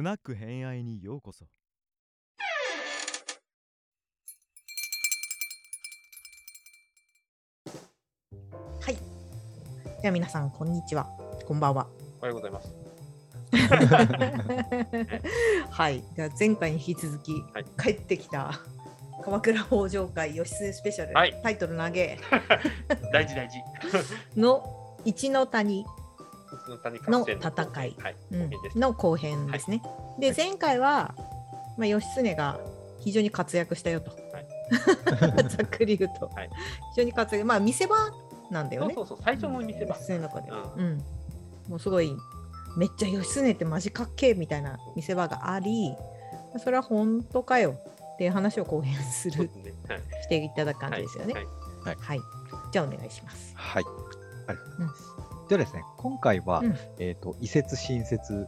スナック偏愛にようこそはい。では皆さん、こんにちは。こんばんは。おはようございます。はい。では前回に引き続き、はい帰ってきた鎌倉北条会義経スペシャル、はいタイトル投げ 大事大事。の一の谷、その戦戦いの後編ですね。で、はい前回は、まあ、義経が非常に活躍したよと。はい ざっくり言うと、はい非常に活躍、まあ見せ場なんだよね。そうそうそう、最初の見せ場。義経の中では。うんうん、もうすごいめっちゃ義経ってマジかっけえみたいな見せ場がありそれは本当かよっていう話を後編するね。はい。していただく感じですよね。はいはい、はいじゃあお願いします。はい。ありがとうございます。ではですね、今回は、うん。えっ、と、移設、新設、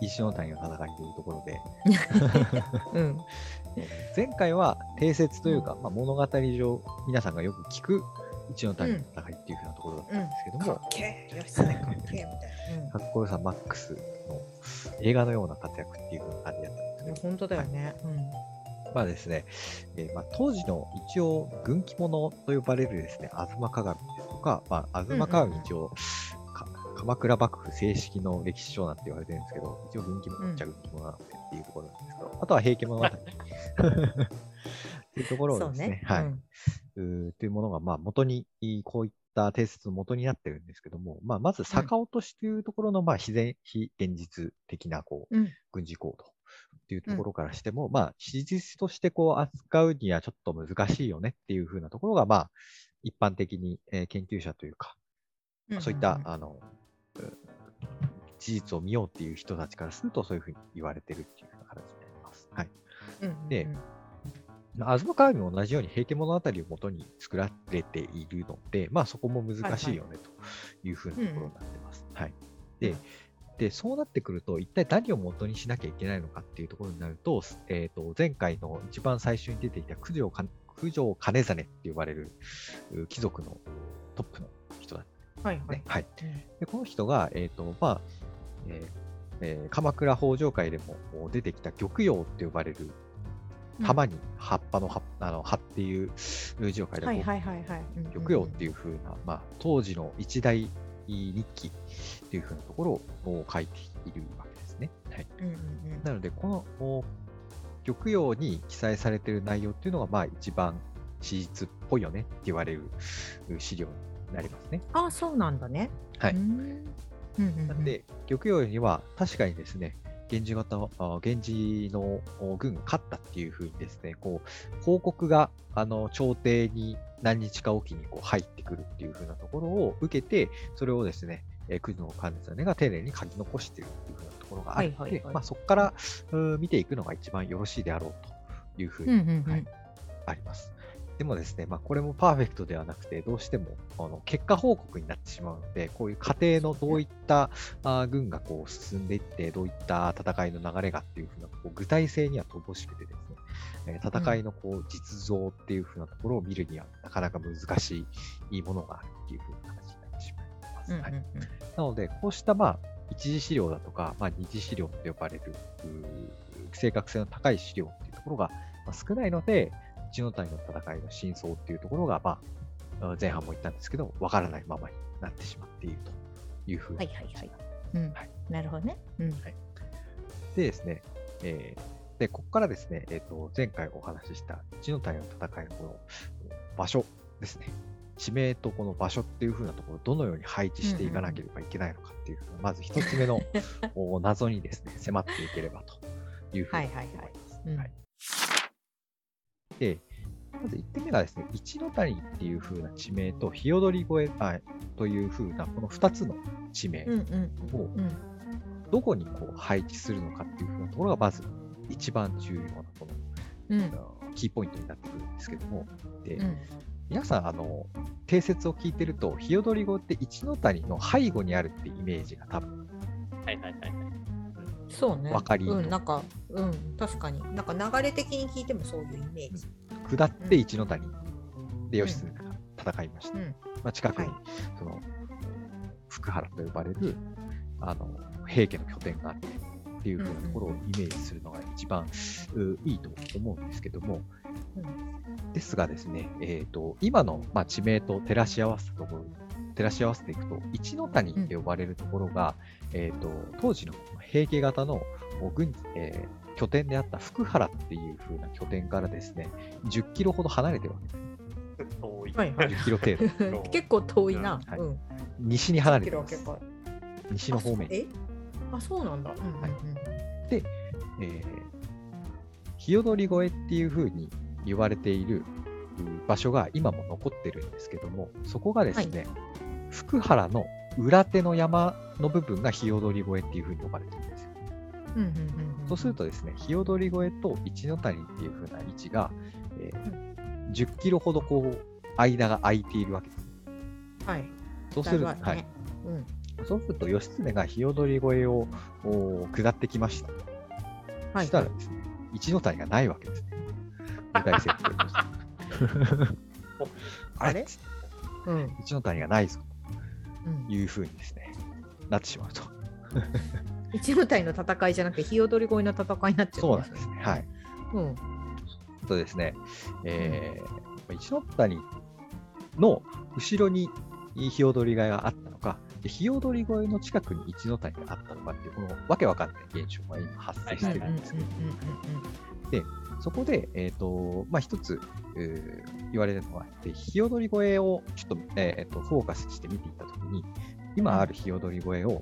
石の谷の戦いというところで、うん、前回は定説というか、まあ、物語上、皆さんがよく聞く一の谷の戦いっていうふうなところだったんですけども、かっけえ義経かっけえみたいな。かっこよさマックスの映画のような活躍っていうふうな感じだったんですうん、けど、本当だよね。まあですね、えーまあ、当時の一応軍記物と呼ばれるですね、吾妻鏡ですとか、まあ、吾妻鏡一応、か鎌倉幕府正式の歴史書なんて言われてるんですけど、一応軍記物っちゃ軍記物なのでっていうところなんですけど、あとは平家物語。っていうところをですね、ね。はい、うん。というものが、まあ、元に、こういった定説の元になってるんですけども、まあ、まず、逆落としというところの、まあ、自然、非現実的な、こう、うん。軍事行動っていうところからしても、まあ、史実としてこう扱うにはちょっと難しいよねっていうふうなところが、まあ、一般的に、えー研究者というか、そういった、あの、う事実を見ようっていう人たちからすると、そういうふうに言われてるっていうふうな形になります。はい。うんうんうんでまあ吾妻鏡も同じように平家物語をもとに作られているので、まあそこも難しいよねというふうなところになってます。はい。で、で、そうなってくると、一体何を元にしなきゃいけないのかっていうところになると、えっ、と、前回の一番最初に出ていた九条か九条兼実って呼ばれるう貴族のトップのはいはい。。ねはい。で、この人が、えっ、と、まあ、えーえー鎌倉北条会でも出てきた玉葉って呼ばれる玉に葉っぱの葉あの葉っていう字を書いた。玉葉っていう風な、まあ、当時の一大日記っていう風なところを書いているわけですね。はい、なので、このお玉葉に記載されている内容っていうのが、まあ、一番史実っぽいよねって言われる資料になりますね。あ、そうなんだね。はいなんで、玉葉には確かにですね、源氏型、あ源氏のお軍が勝ったっていうふうにですね、こう、報告が、あの、朝廷に何日かおきにこう入ってくるっていうふうなところを受けて、それをですね、えの関連ねが丁寧に書き残しているっていうふうなところがあるので、はいはいはいまあ、そこから見ていくのが一番よろしいであろうというふうにはいあります。でもですね、まあ、これもパーフェクトではなくて、どうしてもあの結果報告になってしまうので、こういう過程のどういったあー軍がこう進んでいって、どういった戦いの流れがっていうふうなこう具体性には乏しくてですね、えー戦いのこう実像っていうふうなところを見るにはなかなか難しいものがあるっていうふうな形になってしまいます。はい。なので、こうしたまあ一次資料だとか、まあ、二次資料と呼ばれる正確性の高い資料っていうところがまあ少ないので、一の谷の戦いの真相っていうところが、まあ、前半も言ったんですけど、わからないままになってしまっているというふうにはいはいはい。うんはいなるほどね。うんでですね、えーで、ここからですね、えっ、と、前回お話しした一の谷の戦いのこの場所ですね。地名とこの場所っていう風なところをどのように配置していかなければいけないのかっていうふうな、まず一つ目の お謎にですね、迫っていければというふうに思います。はいはいはいうんはいで、まず1点目がですね、一の谷っていう風な地名と、日踊り越えあという風な、この2つの地名をうん。どこにこう配置するのかっていう風なところが、まず一番重要なこのうん。キーポイントになってくるんですけども、でうん。皆さん、あの、定説を聞いてると、日踊り語って一の谷の背後にあるってイメージが多分、はいはいはいはい。そうね。わかりうん、なんか、うん、確かに。なんか流れ的に聞いてもそういうイメージ。下って一の谷で義経が戦いました。うん。まあ、近くに、はいその、福原と呼ばれる、あの、平家の拠点があって、っていう風なところをイメージするのが一番ういいと思うんですけども、ですがですね、えーと、今の、まあ、地名と照らし合わせたところ、照らし合わせていくと、一ノ谷って呼ばれるところが、うん、えーと、当時の平家型の軍、えー、拠点であった福原っていう風な拠点からですね、10キロほど離れてるわけです。遠い。はいはい、10キロ程度。結構遠いな。はい、西に離れてます。西の方面。え？あ、そうなんだ。うんはい、で、えー、日踊り越えっていう風に言われている場所が今も残ってるんですけども、そこがですね、はい、福原の裏手の山の部分が日踊り越えっていう風に呼ばれてるんですよ。うんうんうんうん、そうするとですね、日踊り越えと一ノ谷っていう風な位置が、えー、10キロほどこう間が空いているわけです。はい。そうすると、ね、はい、うん、そうすると義経が日踊り越えを下ってきました。はい、そしたらですね、一ノ谷がないわけですね。舞台設定として。あれ？うん、一ノ谷がないぞ。というふうにですね、うん、なってしまうと。一ノ谷の戦いじゃなくて、日踊り越えの戦いになっちゃう、ね、そうなんですね。はい。うん。とですね、えー、一ノ谷の後ろに日踊りがあったのか、日踊り越えの近くに一ノ谷があったのかっていう、このわけわかんない現象が今発生してるんですけど、で、そこで、えっ、ー、と、まあ、一つ、えー、言われるのは、で日踊り越えをちょっと,、えーと、フォーカスして見ていったときに、今ある日踊り越えを、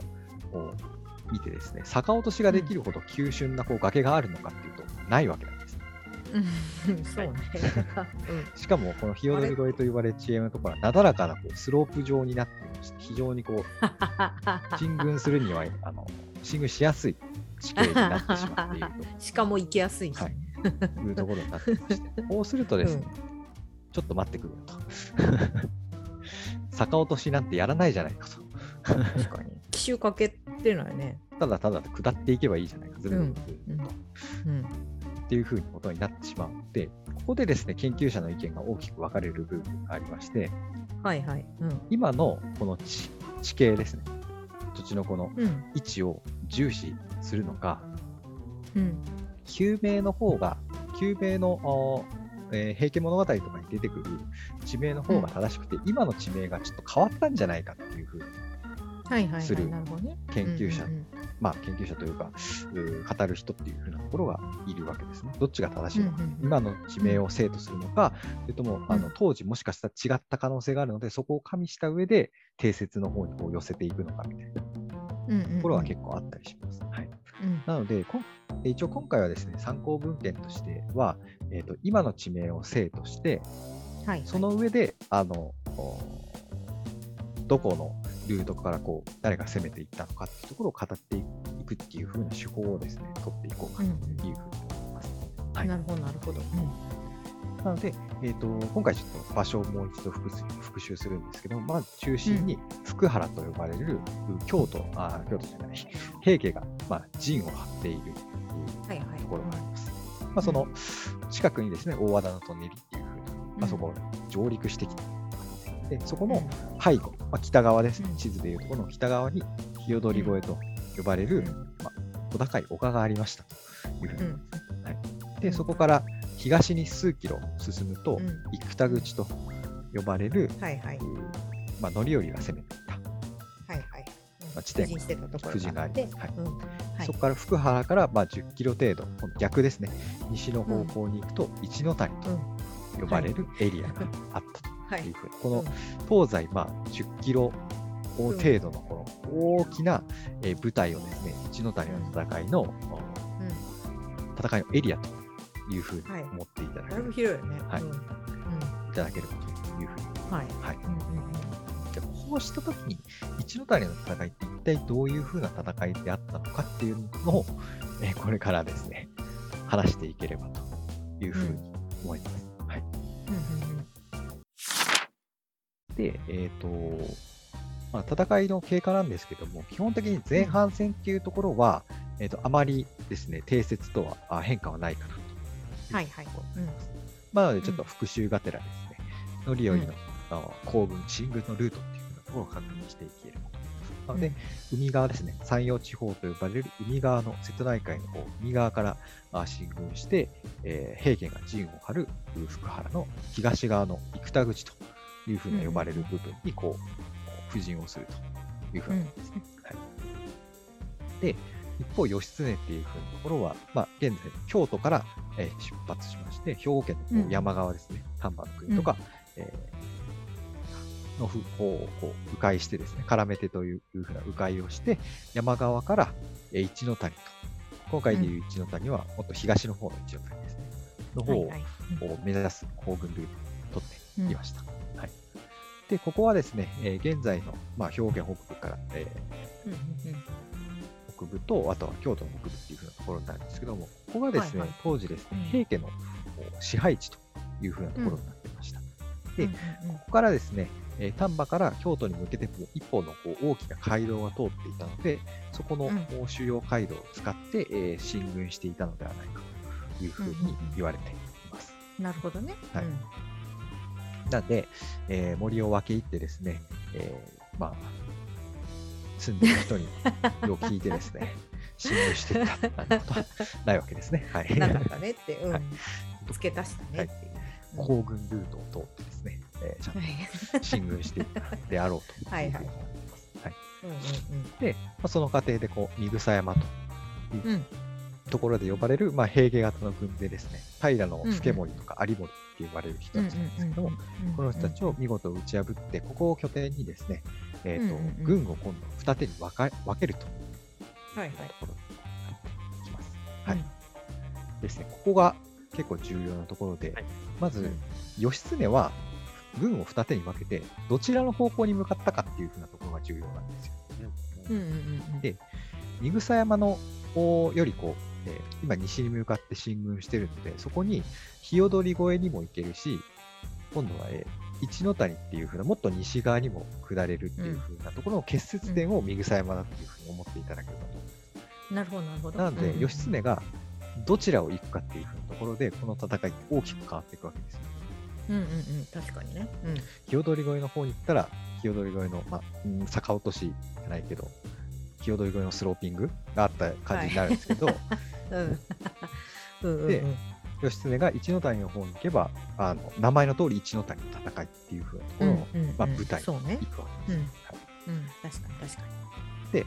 見てですね、逆落としができるほど急峻なこう崖があるのかっていうと、ないわけなんです。そうね。しかも、この日踊り越えと言われる地形のところは、なだらかなこうスロープ状になっていまして、非常にこう、進軍するには、あの進軍しやすい地形になってしまっていると。しかも行きやすいし、はい、いうところになってまして、こうするとですね、うん、ちょっと待ってくると。逆落としなんてやらないじゃないかと。確かに。奇襲かけてないね。ただただ下っていけばいいじゃないか、ずるずると。うん、うんっていうふうにことになってしまうので、ここでですね、研究者の意見が大きく分かれる部分がありまして、はいはい。うん、今のこの地地形ですね、土地のこの位置を重視するのか、うん、救命の方が、救命の、えー、平家物語とかに出てくる地名の方が正しくて、うん、今の地名がちょっと変わったんじゃないかっていうふうにする研究者。まあ、研究者というか、う語る人っていうふうなところがいるわけですね。どっちが正しいのか、うんうん、今の地名を生徒するのか、それともあの当時もしかしたら違った可能性があるので、そこを加味した上で定説の方にこう寄せていくのかみたいなところが結構あったりします。はい、なので一応今回はですね、参考文献としては、えーと、今の地名を生として、はい、その上で、あのどこのルートからこう誰が攻めていったのかっていうところを語っていくっていう風な手法をですね、取っていこうかというふうに思います。うん、はい、なるほど、なるほど。うん、なので、えーと、今回ちょっと場所をもう一度復復習するんですけど、まず中心に福原と呼ばれる京都、うん、あ京都じゃない、平家が、まあ、陣を張っているところがあります。まあ、その近くにですね、大和田の舎人っていうふうに、まあ、そこを上陸してきたで、そこの背後、まあ、北側ですね、地図でいうところの北側に日踊り越えと呼ばれる、まあ、小高い丘がありましたというふうに、はい、で、そこから東に数キロ進むと、生田口と呼ばれる、はいはい。まあ、乗頼が攻めていた、はいはい。まあ、地点ががあります。はい。はい、そこから福原からまあ10キロ程度、逆ですね、西の方向に行くと一の谷と呼ばれるエリアがあったと。いうふうに、この東西まあ10キロ程度のこの大きな、え舞台をですね、一の谷の戦いの、戦いのエリアというふうに思っていただける。だいぶ広いよね。はい。いただければというふうに。はい。はい。じゃこうしたときに、一の谷の戦いって一体どういうふうな戦いであったのかっていうのを、えこれからですね、話していければというふうに思います。はい。うんうんで、えっ、ー、と、まあ、戦いの経過なんですけども、基本的に前半戦っていうところは、えーと、あまりですね、定説とは変化はないかなと。はいはい。うん、まあ、ちょっと復習がてらですね、乗り降りの、うん、行軍、進軍のルートっていうところを確認していければと思います。なので、海側ですね、山陽地方と呼ばれる海側の瀬戸内海のこう海側からあ進軍して、えー平家が陣を張る福原の東側の生田口というふうに呼ばれる部分にこう、こう布陣をするというふうなことですね。はい、で、一方、義経っていうふうなところは、まあ、現在、京都から、えー出発しまして、兵庫県の山側ですね、丹波の国とか、えーの方をこう迂回してですね、絡めてというふうな迂回をして、山側から、えー一ノ谷と、今回でいう一ノ谷は、もっと東の方の一ノ谷ですね、の方を目指す行軍ルートを取っていました。はい、で、ここはですね、えー現在の、まあ、兵庫県北部から、えうんうんうん。ー北部と、あとは京都の北部っていうふうなところになるんですけども、ここがですね、はいはい当時ですねうん、平家の支配地というふうなところになっていました。でうんうんうんここからですね、えー丹波から京都に向けても一本のこう大きな街道が通っていたので、そこの主要街道を使って、えー進軍していたのではないかというふうに言われています。なるほどね。はいうんなんで、えー森を分け入ってですね、えーまあ、住んでる人にを聞いてですね、進軍していったなことはないわけですね。はい。なかったねって、うん。はい。付け足したねっていう。うん行軍ルートを通ってですね、えーちゃんはい。と進軍していったであろうと。はいはい。い。うふうに思ってますで、まあ、その過程でこう、三草山とうんうん。ところで呼ばれる、まあ、平家型の軍でですね、平の助森とか有森って呼ばれる人たちなんですけども、この人たちを見事打ち破って、ここを拠点にですね、えーとうんうんうん。軍を今度二手に分か分けると。いうはいはい。ところになってきます。はい。ですね、ここが結構重要なところで、はい。まず、義経は軍を二手に分けて、どちらの方向に向かったかっていうふうなところが重要なんですよ。うんうんうんうん。で三草山の方よりこう、えー今西に向かって進軍してるので、そこに日踊り越えにも行けるし、今度は、えー一ノ谷っていう風な、もっと西側にも下れるっていう風なところの結節点を三草山だっていう風に思っていただければと思います。なるほどなるほど。なので、義経がどちらを行くかっていう風なところで、この戦いって大きく変わっていくわけですよ。うんうんうん確かにね。うん日踊り越えの方に行ったら、日踊り越えの、まあ、うん逆落としじゃないけど、日踊り越えのスローピングがあった感じになるんですけど、うんうんうんうんで義経が一ノ谷の方に行けば、あの名前の通り一ノ谷の戦いっていう風なところの、うんうんうん。まあ、舞台に行。くわけです。うん。はい。うん確かに確かで、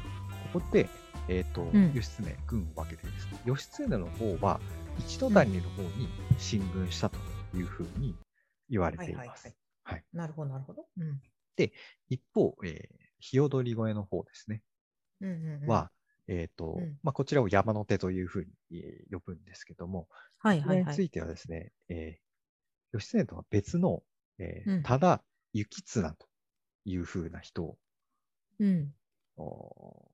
ここで、えっ、と、ん。義経、軍を分けてですね、義経の方は一ノ谷の方に進軍したという風に言われに。ています。はいはいはい。なるほどなるほど。うん。一方、えー、日踊り越えの方ですね、うんうんうん。は、えっ、と、うん。まあ、こちらを山の手という風に、えー呼ぶんですけども、はいはいはい。これについてはですね、えー、義経とは別の、えーうんただ行綱という風な人を、うんお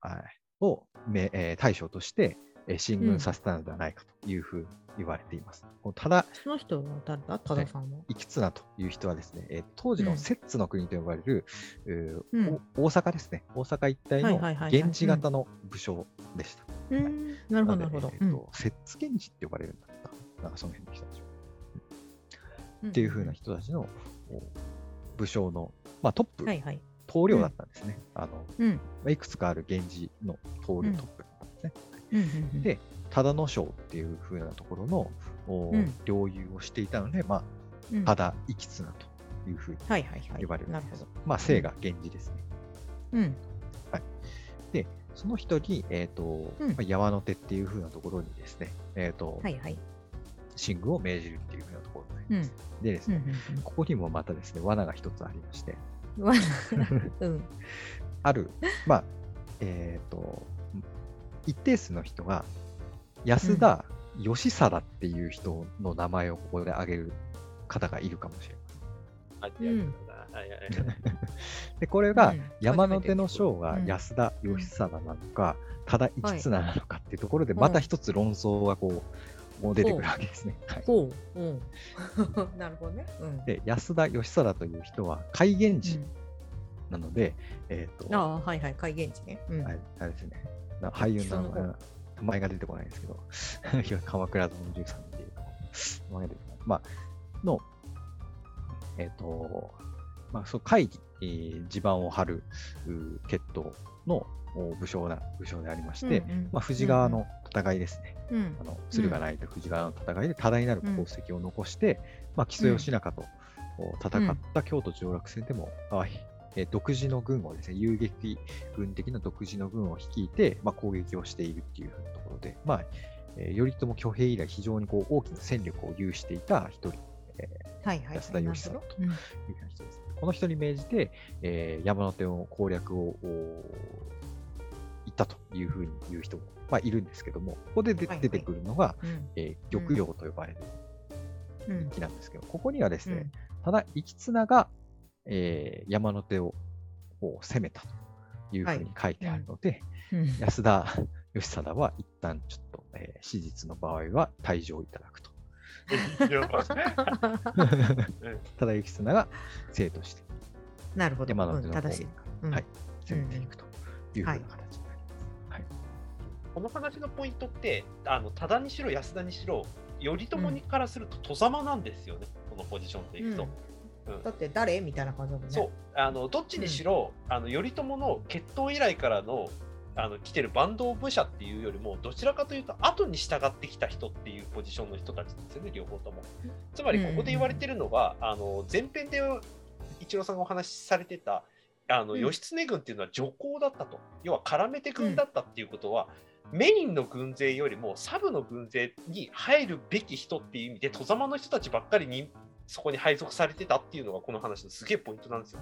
はい、を、めえー大将として、えー進軍させたのではないかというふうに言われています。このただその人は誰だ？多田さんは？行綱という人はですね、えー当時のうん摂津の国と呼ばれる、うんお大阪ですね、大阪一帯の源氏型の武将でした。うんなるほどなるほど。えーと摂津源氏って呼ばれるんだった。なんかその辺の人たち。うんっていう風な人たちのお武将の、まあ、トップ、はいはい。棟梁だったんですね。あのうんまあいくつかある源氏の棟梁、うんトップだったんですね。うんうんうん。で、忠野省っていう風なところの、おうん。領有をしていたので、まうん。あ、忠行綱という風にはいはいはい。呼ばれるんで。まあ、姓が源氏ですね。うん。で、その人に、えっ、と、うん。まあ山の手っていう風なところにですね、えっ、と、はいはい。進軍を命じるっていう風なところになりうん。ます。でですうんね、うん。ここにもまたですね、罠が一つありまして、うんわうん。ある、まあ、えっ、と、一定数の人が、安田義貞っていう人の名前をここで挙げる方がいるかもしれません。はいはいはいはいで、これがうん山の手の将がうん安田義貞なのか、ただ一綱なのかっていうところで、うんまた一つ論争がこう、もう出てくるわけですね。はいほう。うん なるほどね。うんで、安田義貞という人は海源氏うんなので、えっ、と、ああ、はいはい、海源氏ね。うんはい、あれですね。な俳優の名前が名前が出てこないんですけど、鎌倉殿の13っていう名前が出てこない。まあ、の、えっ、と、まあ、そう会議、えー地盤を張るう決闘のお武将な武将でありまして、うんうん。まあ、藤川の戦いですね、うんあの駿河内と藤川の戦いで多大なる功績を残して、まあ、木曽義仲とお戦った京都上洛戦でも、まあえー独自の軍をですね、遊撃軍的な独自の軍を率いて、まあ、攻撃をしているっていうところで、まあえー頼朝挙兵以来、非常にこう大きな戦力を有していた一人、えーはいはい。安田義貞とうんいう人です。この人に命じて、えー山手の攻略をお行ったというふうに言う人も、まあ、いるんですけども、ここで出てくるのが、うん。えー玉葉と呼ばれるうん木なんですけど、ここにはですね、うん。ただ、行綱が、えー山手をこう攻めたというふうに書いてあるので、うん安田義貞は一旦ちょっと、えー史実の場合は退場いただくと。ただ、行綱が生としてなるほど。山手の方うん正しい。うんはい攻めていくというふうな形になります。はいこの話のポイントって、あの多田にしろ安田にしろ、頼朝にからすると戸様なんですよね、このポジションでいくと。うん。だって誰？みたいな感じだもんね。そう。あのどっちにしろ、あの頼朝の決闘以来からのあの来てる坂東武者っていうよりもどちらかというと後に従ってきた人っていうポジションの人たちですよね両方とも。つまりここで言われてるのは、あの前編で一郎さんがお話しされてたあのうん。義経軍っていうのは女工だったと。要は絡めて軍だったっていうことは、メインの軍勢よりもサブの軍勢に入るべき人っていう意味で戸様の人たちばっかりにそこに配属されてたっていうのがこの話のすげえポイントなんですよ。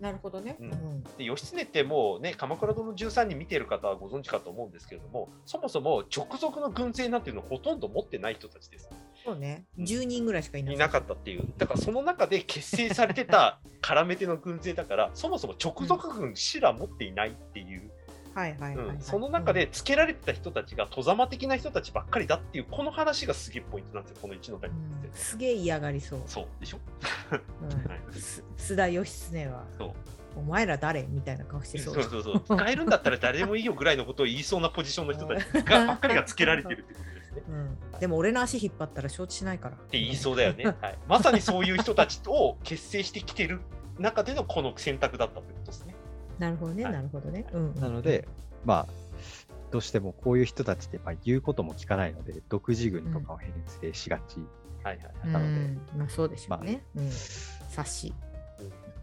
なるほどね。ううんんで義経ってもうね鎌倉殿の13人見てる方はご存知かと思うんですけれどもそもそも直属の軍勢なんていうのをほとんど持ってない人たちです。そうね。うん10人ぐらいしかいない。いなかったっていうだからその中で結成されてた絡めての軍勢だからそもそも直属軍すら持っていないっていう、はいはいはいその中でつけられてた人たちが戸様的な人たちばっかりだっていうこの話がすげえポイントなんですよこの一の谷うん、って。うん。すげえ嫌がりそう。そう。でしょ？うん。須田義経は、そう。お前ら誰みたいな顔してそそううそうそう。使えるんだったら誰でもいいよぐらいのことを言いそうなポジションの人たちがばっかりがつけられてるってことですね。うん、でも俺の足引っ張ったら承知しないから。っって言いそうだよね、はい。まさにそういう人たちを結成してきてる中でのこの選択だったってことですね。なるほどね、はいなるほどね。うん、なので、まあ、どうしてもこういう人たちってまあ言うことも聞かないので、独自軍とかを編成しがち。はいはいうん、なのでまあそうでしょうね。うん、察し。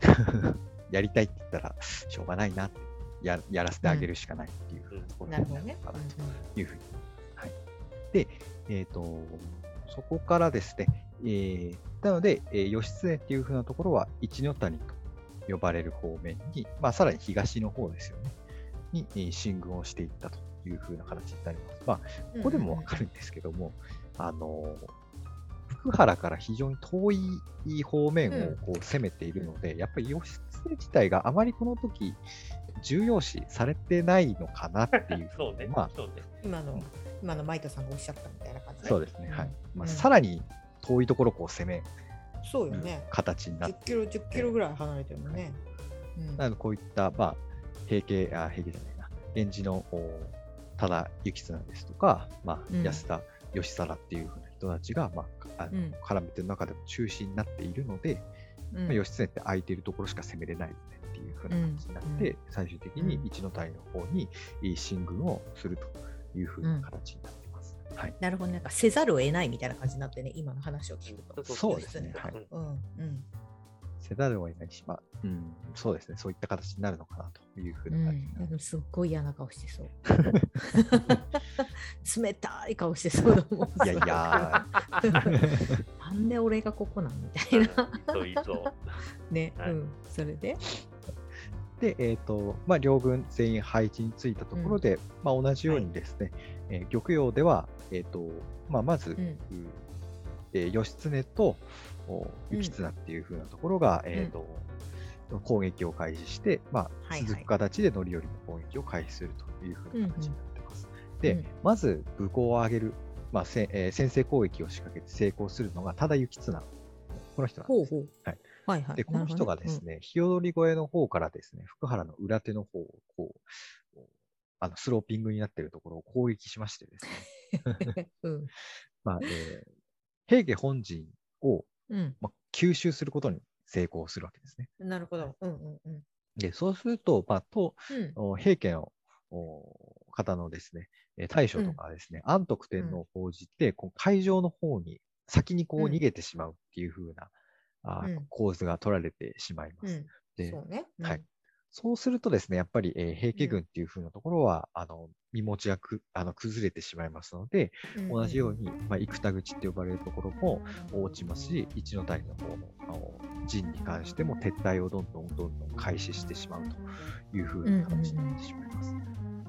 やりたいって言ったらしょうがないなってややらせてあげるしかないっていうところにななるほどね。るのかなというふうに。はい、で、えっ、と、そこからですね、えーなので、えー義経っていうふうなところは一ノ谷と呼ばれる方面に、まあ、さらに東の方ですよね、に、えー進軍をしていったというふうな形になります。まあ、うんここでもわかるんですけども、あの福原から非常に遠い方面をこう攻めているので、やっぱり義経自体があまりこの時重要視されてないのかなっていうふ そうね。にまあ、そうね。今の、うん今のマイトさんがおっしゃったみたいな感じ、そうですね、はい。まあ、うんさらに遠いところをこう攻めるそうよね。形になって、10キロ、10キロぐらい離れてるね。うん。なのでこういった、まあ、平家、あ、平家じゃないな、源氏のお多田幸綱ですとか、まあ、うん。安田義貞っていうふうな人たちが、まあ、あのうん。絡めてる中でも中心になっているので、うん。まあ、義経って空いているところしか攻めれないよねっていうふうな形になって、うん。最終的にうん一の谷の方にえー進軍をするというふうな形になって。はい。なるほど、なんかせざるを得ないみたいな感じになってね、今の話を聞くと。そうですねはいうん、うん。せざるを得ないし、まあ、うん、そうですね、そういった形になるのかなというふううな感じになりん、すっごい嫌な顔してそう。冷たい顔してそうだもん。いやいや、なんで俺がここなんみたいな。そういそ ね、はいうん。それで？で、えっ、と、まあ、両軍全員配置についたところで、まあ、同じようにですね、えー玉葉では、えっ、と、まあ、まず、うん。うえー義経と行綱っていう風なところが、えっ、と、攻撃を開始して、まあ、はいはい続く形で乗り降りの攻撃を開始するという風な形になってます。で、うんまず武功を上げる、まあせえー先制攻撃を仕掛けて成功するのが多田幸綱。この人なんです。ほうほう。はい。はいはい。で、この人がですね。ね、日踊り越えの方からですね、福原の裏手の方を、こう、あのスローピングになっているところを攻撃しましてですね、うん。まあ、えー平家本陣を、うん。まあ、吸収することに成功するわけですね。なるほど。うんうんうん。で、そうすると、まあ、とうんお平家のお方のですね、えー大将とかはですね、安徳天皇を報じて、こう会場の方に先にこううん逃げてしまうっていう風な、あーうん構図が取られてしまいます。うん。でそうね。うんはい。そうするとですね、やっぱり、えー平家軍っていう風なところは、あの、身持ちがくあの崩れてしまいますので、うん同じように、まあ、生田口って呼ばれるところも落ちますし、一の谷の方のあの陣に関しても撤退をどんどんどんどん開始してしまうという風な形になってしまいます。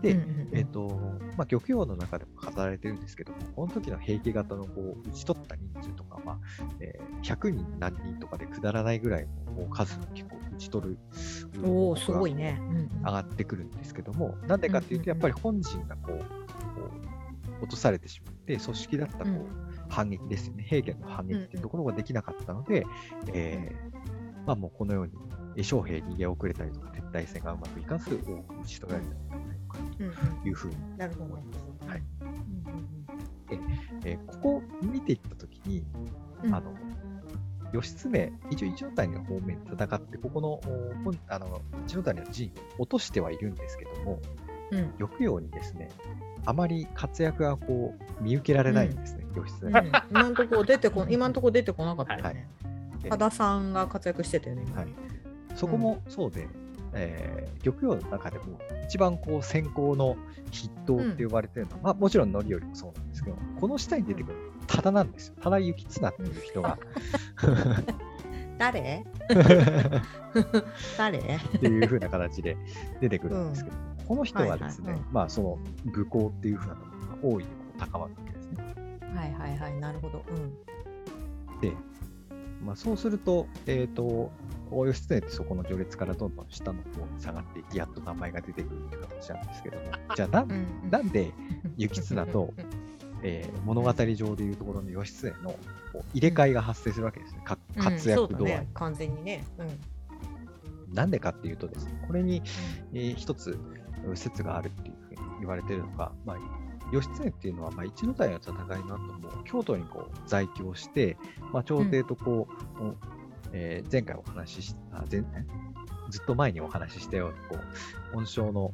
で、うんうんうん。えっ、と、まあ、玉葉の中でも語られてるんですけども、この時の平家型のこう、打ち取った人数とか、まあ、えー100人何人とかでくだらないぐらいの数を結構打ち取る。おお、すごいね。上がってくるんですけども、なんでかっていうと、やっぱり本陣がこう、こう落とされてしまって、組織だったこう、うん。反撃ですよね、平家の反撃っていうところができなかったので、えーまあもうこのように、え将兵逃げ遅れたりとか、撤退戦がうまくいかず、多く打ち取られたのではないかというふうになるほど。はい。うんうんえーここ見ていったときに、うん。あの、義経、一応一ノ谷の方面で戦って、ここの、お本あの一ノ谷の陣を落としてはいるんですけども、うん。玉葉にですね、あまり活躍がこう見受けられないんですね、義経。うん。うん今のところ出てこ今のところ出てこなかったよはい。ね。で多田さんが活躍してたよね。今。はい。そこもそうで、えー玉葉の中でも一番こう先行の筆頭って呼ばれてるのは、まあもちろん範頼もそうなんですけど、この下に出てくる多田なんですよ。多田幸綱っていう人が、誰？誰？っていう風な形で出てくるんですけど、この人がですね、はいはいうんまあその武功っていう風なところが大いにこう高まるわけですね。はいはいはい、なるほど。うん。で、まあ、そうすると、えっ、と、大義経ってそこの序列からどんどん下の方に下がっていき、やっと名前が出てくるって形なんですけども、じゃあなん、うんなんで、行綱とえー物語上でいうところの義経の入れ替えが発生するわけですね、かうん活躍度合い、そうだね、完全にね。うん。なんでかっていうとですね、これに、えー一つ説があるっていうふうに言われているのが、まあ、義経っていうのは、まあ、一の谷の戦いの後も京都にこう在京して、まあ、朝廷とこう、おえー前回お話しした前ずっと前にお話ししたようにこう恩賞の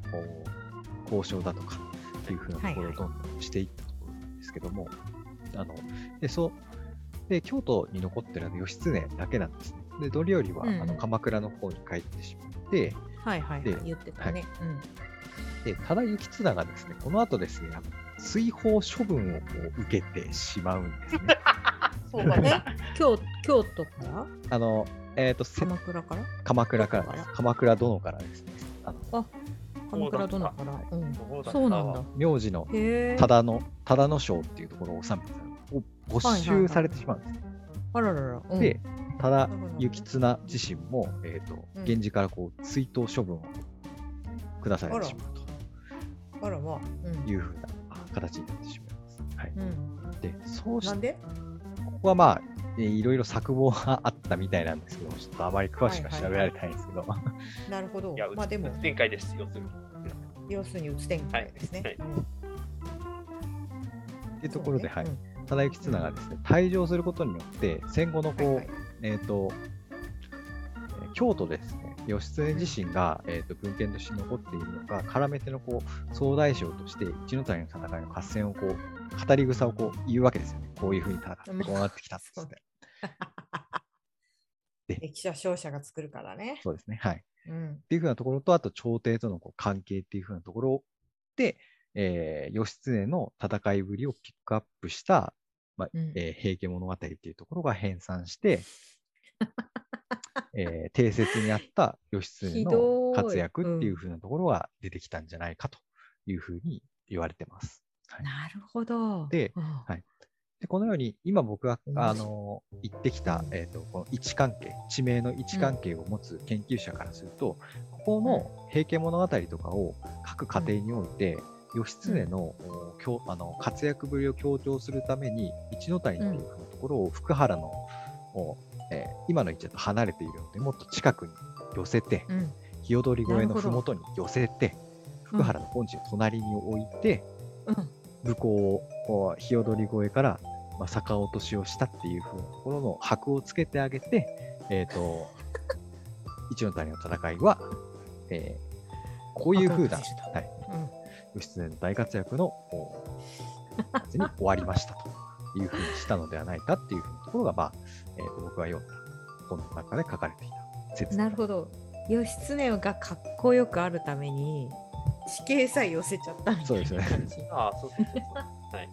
お交渉だとかっていうふうなところをどんどんしていったところなんですけども、あのでそうで京都に残ってるのは義経だけなんですね。で、範頼は、うんあの鎌倉の方に帰ってしまって、はいはいはいで、言ってたね。うん。で、多田幸綱がですね、この後ですね、追放処分を受けてしまうんですね。そうだね。京京都から？あの、えっ、と、せ鎌倉から？鎌倉からです。鎌倉殿からですね。あの鎌倉殿から？うん。そうなんだ。名字のへえ。多田の、多田の章っていうところを治めて没収されてしまうんですね。あららら。うんで、多田なるほど幸綱自身も、えっ、と、うん源氏からこう追悼処分を下されてしまうと。あらまあ。うんいうふうなあ形になってしまいます。はい、うん。で、そうしなんで？ここはまあ、えーいろいろ策謀があったみたいなんですけど、ちょっとあまり詳しくは調べられてないんですけど、なるほど。いや、。まあでもうつ、展開です、要するに。要するに打つ展開ですね。はい。うん。っていうところで、はい。そうね、多田幸綱がですね、退場することによって、戦後のこう、うんはいはい。えっ、ー京都でですね、義経自身が、えー、と文献として残っているのが、絡めてのこう総大将として、一の谷の戦いの合戦をこう、語り草をこう言うわけですよね。こういうふうに戦って、こうなってきたっつって。歴史は勝者が作るからね。そうですね。はい。うん。っていうふうなところと、あと朝廷とのこう関係っていうふうなところで、えー義経の戦いぶりをピックアップした、まあうんえー平家物語っていうところが編纂して、えー定説にあった義経ひの活躍っていうふうなところが出てきたんじゃないかというふうに言われてます。はい。なるほど。でうん。はい。でこのように、今僕が、うん。あの言ってきた、えー、とこの位置関係、地名の位置関係を持つ研究者からすると、ここの平家物語とかを書く過程において、義経の,、あの活躍ぶりを強調するために、一ノ谷っていうふうなところを福原の、おえー今の位置だと離れているので、もっと近くに寄せて、うん。日踊り越えのなるほどふもとに寄せて、福原の本陣を隣に置いて、うん。武功をこう日踊り越えから、まあ、逆落としをしたっていう風なところの箔をつけてあげて、えっ、と、一の谷の戦いは、えーこういう風な、ワクワクするとはい、うん義経の大活躍の に終わりましたというふうにしたのではないかっていうふうなところが、まあえーと僕が読んだ本の中で書かれていた説。なるほど。義経がかっこよくあるために地形さえ寄せちゃったみたいなそうですね。感じああ、そうそうそうそう。はい。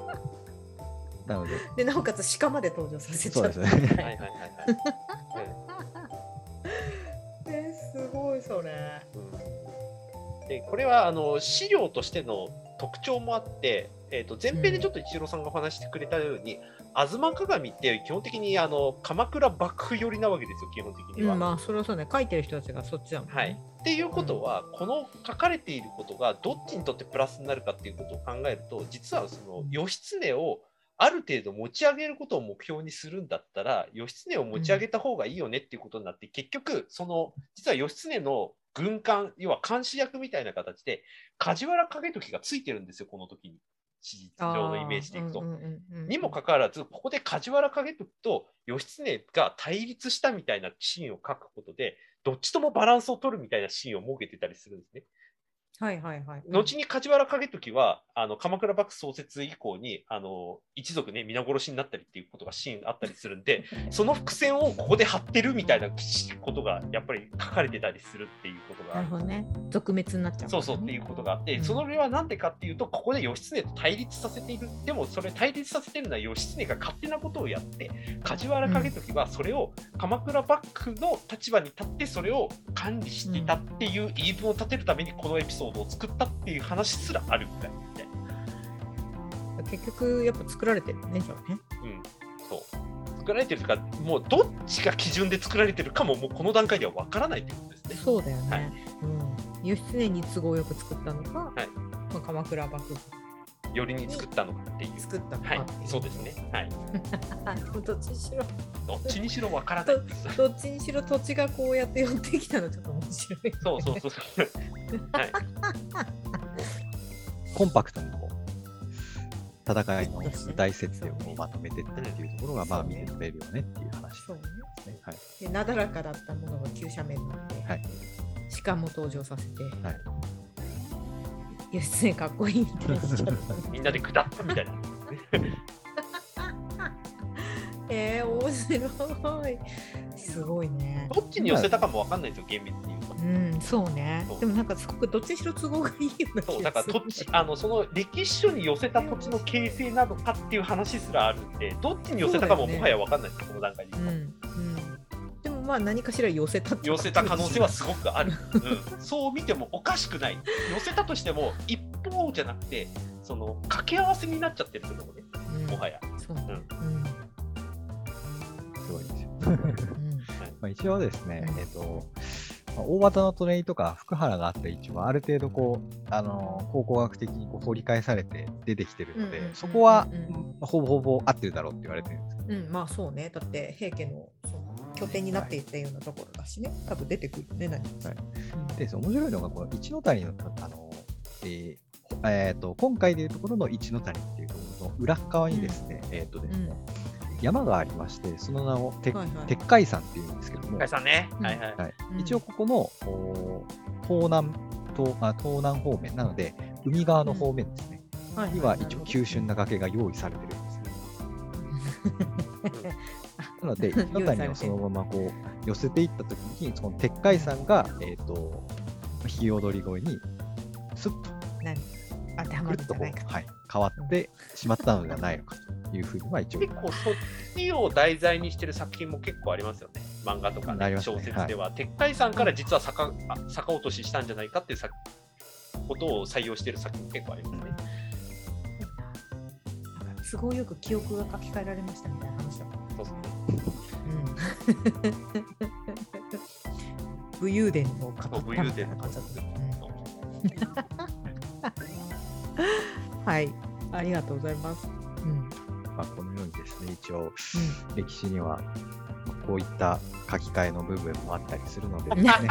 なので、でなおかつ鹿まで登場させちゃった。そうですね。はいはいはいはい。えすごいそれ。うん。でこれはあの資料としての特徴もあって、えー、と前編でちょっと一郎さんがお話してくれたように、吾妻鏡って基本的にあの鎌倉幕府寄りなわけですよ、基本的には。うんまあそれはそうね。書いてる人たちがそっちだもんねはい、っていうことは、この書かれていることがどっちにとってプラスになるかっていうことを考えると実はその義経をある程度持ち上げることを目標にするんだったら義経を持ち上げた方がいいよねっていうことになって、結局その実は義経の軍艦要は監視役みたいな形で梶原景時がついてるんですよこの時に史実上のイメージでいくと。にもかかわらず、ここで梶原景時と義経が対立したみたいなシーンを書くことで、どっちともバランスを取るみたいなシーンを設けてたりするんですね。はいはいはい。後に梶原景時は、あの鎌倉幕府創設以降にあの一族ね、皆殺しになったりっていうことがシーンあったりするんで、その伏線をここで張ってるみたいなことがやっぱり書かれてたりするっていうことがなるほどね。俗滅になっちゃうね、そうそうっていうことがあって、うん。それはなんでかっていうと、ここで義経と対立させている、でもそれ対立させてるのは義経が勝手なことをやって、梶原景時はそれを鎌倉幕府の立場に立って、それを管理していたっていう言い分を立てるために、このエピソードを作ったっていう話すらあるみたいなね。結局やっぱ作られてるねじゃあねうん、そう。作られてるというか、もうどっちが基準で作られてるかも、もうこの段階ではわからないってことですね。そうだよね、はいうん、義経に都合よく作ったのか、はいまあ、鎌倉幕府よりに作ったのかっていう。作ったのはいかってい、そうですね。はい。どっちにしろどっちにしろわからない どっちにしろ土地がこうやって寄ってきたのちょっと面白い、そうそうそうそう。はい。コンパクトにこう戦いの具体設定をまとめてったっていうところが、まあ見て取れるよねっていう話。そうね。ですね。はい。でなだらかだったものが急斜面になって、はい。鹿も登場させて、はい。義経かっこいいみたいにしちゃった。みんなで下ったみたいな。えー、面白い。すごいね。どっちに寄せたかもわかんないですよ、厳密に。言うと。うんそう。ねでもなんかすごくどっちにしろ都合がいいようなそうだから土地あのその歴史書に寄せた土地の形成なのかっていう話すらあるんで、どっちに寄せたかももはやわかんないです、この段階で。言ううんうん。でもまあ何かしら寄せたってと。寄せた可能性はすごくある、うん。そう見てもおかしくない。寄せたとしても、一方じゃなくて、その掛け合わせになっちゃってるってことね、うん。もはや。そうね。すごいですよ。うん。う んまあ、一応ですね、うん。えっ、と、まあ大型のトレイとか福原があった位置はある程度こう、あの考古学的にこう掘り返されて出てきてるので、うんうんうんうんそこは、ほぼほぼ合ってるだろうって言われてるんですけど、うん、まあそうね。だって平家の拠点になっていったようなところだしね。多分出てくるよね、何か。はい。うん。で、面白いのが、この一の谷の、あの、えーほえーと今回でいうところの一の谷っていうところの裏側にですね、えっ、とですね、山がありまして、その名を鉄はいはい。鉄海山っていうんですけども、一応ここのお東南東あ東南方面なので、海側の方面ですね、はいには一応急峻な崖が用意されてるんです。なので、一の谷をそのままこう寄せていったときに、その鉄海山が、えっ、と、弾き踊り声に、スッと、何当てはまぐるっとこるんじゃないうか。はい、変わってしまったのではないのかというふうには一応、結構そっちを題材にしてる作品も結構ありますよね。漫画とか、ねね小説では、鉄海山から実は逆あ逆落とししたんじゃないかっていうさことを採用してる作品も結構ありますね。なんか都合よく記憶が書き換えられましたみたいな話だ。そうそううん。武勇伝を語ったみたいな勇伝の感じだった。そううん はい。ありがとうございます。うん。まあ、このようにですね、一応、うん歴史にはこういった書き換えの部分もあったりするのでですね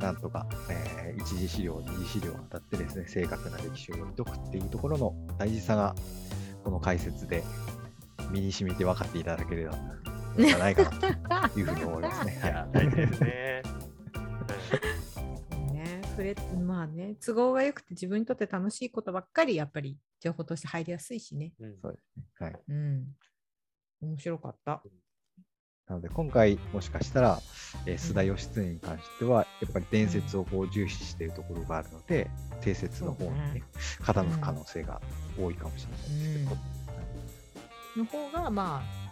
なんとか、えー一次資料、二次資料を当たってですね、正確な歴史を読み解くっていうところの大事さが、この解説で身に染みて分かっていただければじゃないかなというふうに思いますね。いやは、大事ですね。ね、それまあね、都合が良くて自分にとって楽しいことばっかりやっぱり情報として入りやすいしね。うんうんそうですね。はい。うん。面白かった。なので、今回、もしかしたら、えー須田義経に関しては、やっぱり伝説をこう重視しているところがあるので、定説の方にねね、傾く可能性が多いかもしれないですけど、の方がまあ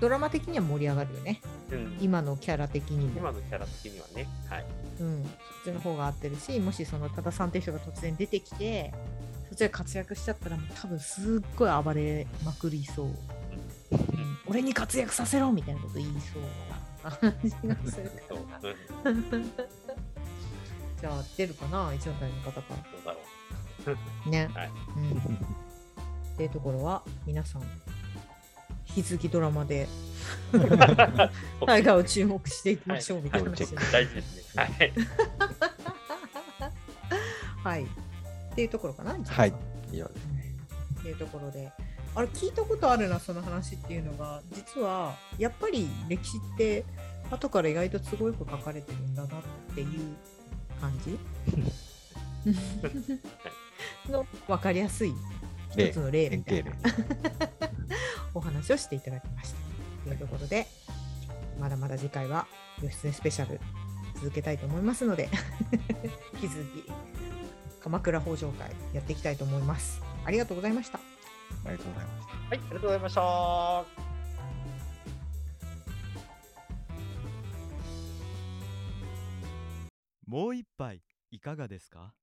ドラマ的には盛り上がるよね。うん今のキャラ的にも。今のキャラ的にはね。はい。うん、そっちの方が合ってるし、もしその多田さんって人が突然出てきて、そっちで活躍しちゃったら、もう多分すっごい暴れまくりそう。うん俺に活躍させろみたいなこと言いそうな感じがする。じゃあ出るかな、一応隊の方かどうだろら。ね。はいうん。っていうところは、皆さん、引き続きドラマでう。大河を注目していきましょうみたいな話はいです。大事ですね。はい。はい。っていうところかな、はい。以上です。っていうところで、あれ聞いたことあるな、その話っていうのが、実はやっぱり歴史って後から意外と都合よく書かれてるんだなっていう感じ の分かりやすい一つの例みたいなお話をしていただきました。というところで、まだまだ次回は義経スペシャル続けたいと思いますので、引き続き鎌倉北条会やっていきたいと思います。ありがとうございました。ありがとうございました。はい、ありがとうございました。もう一杯いかがですか？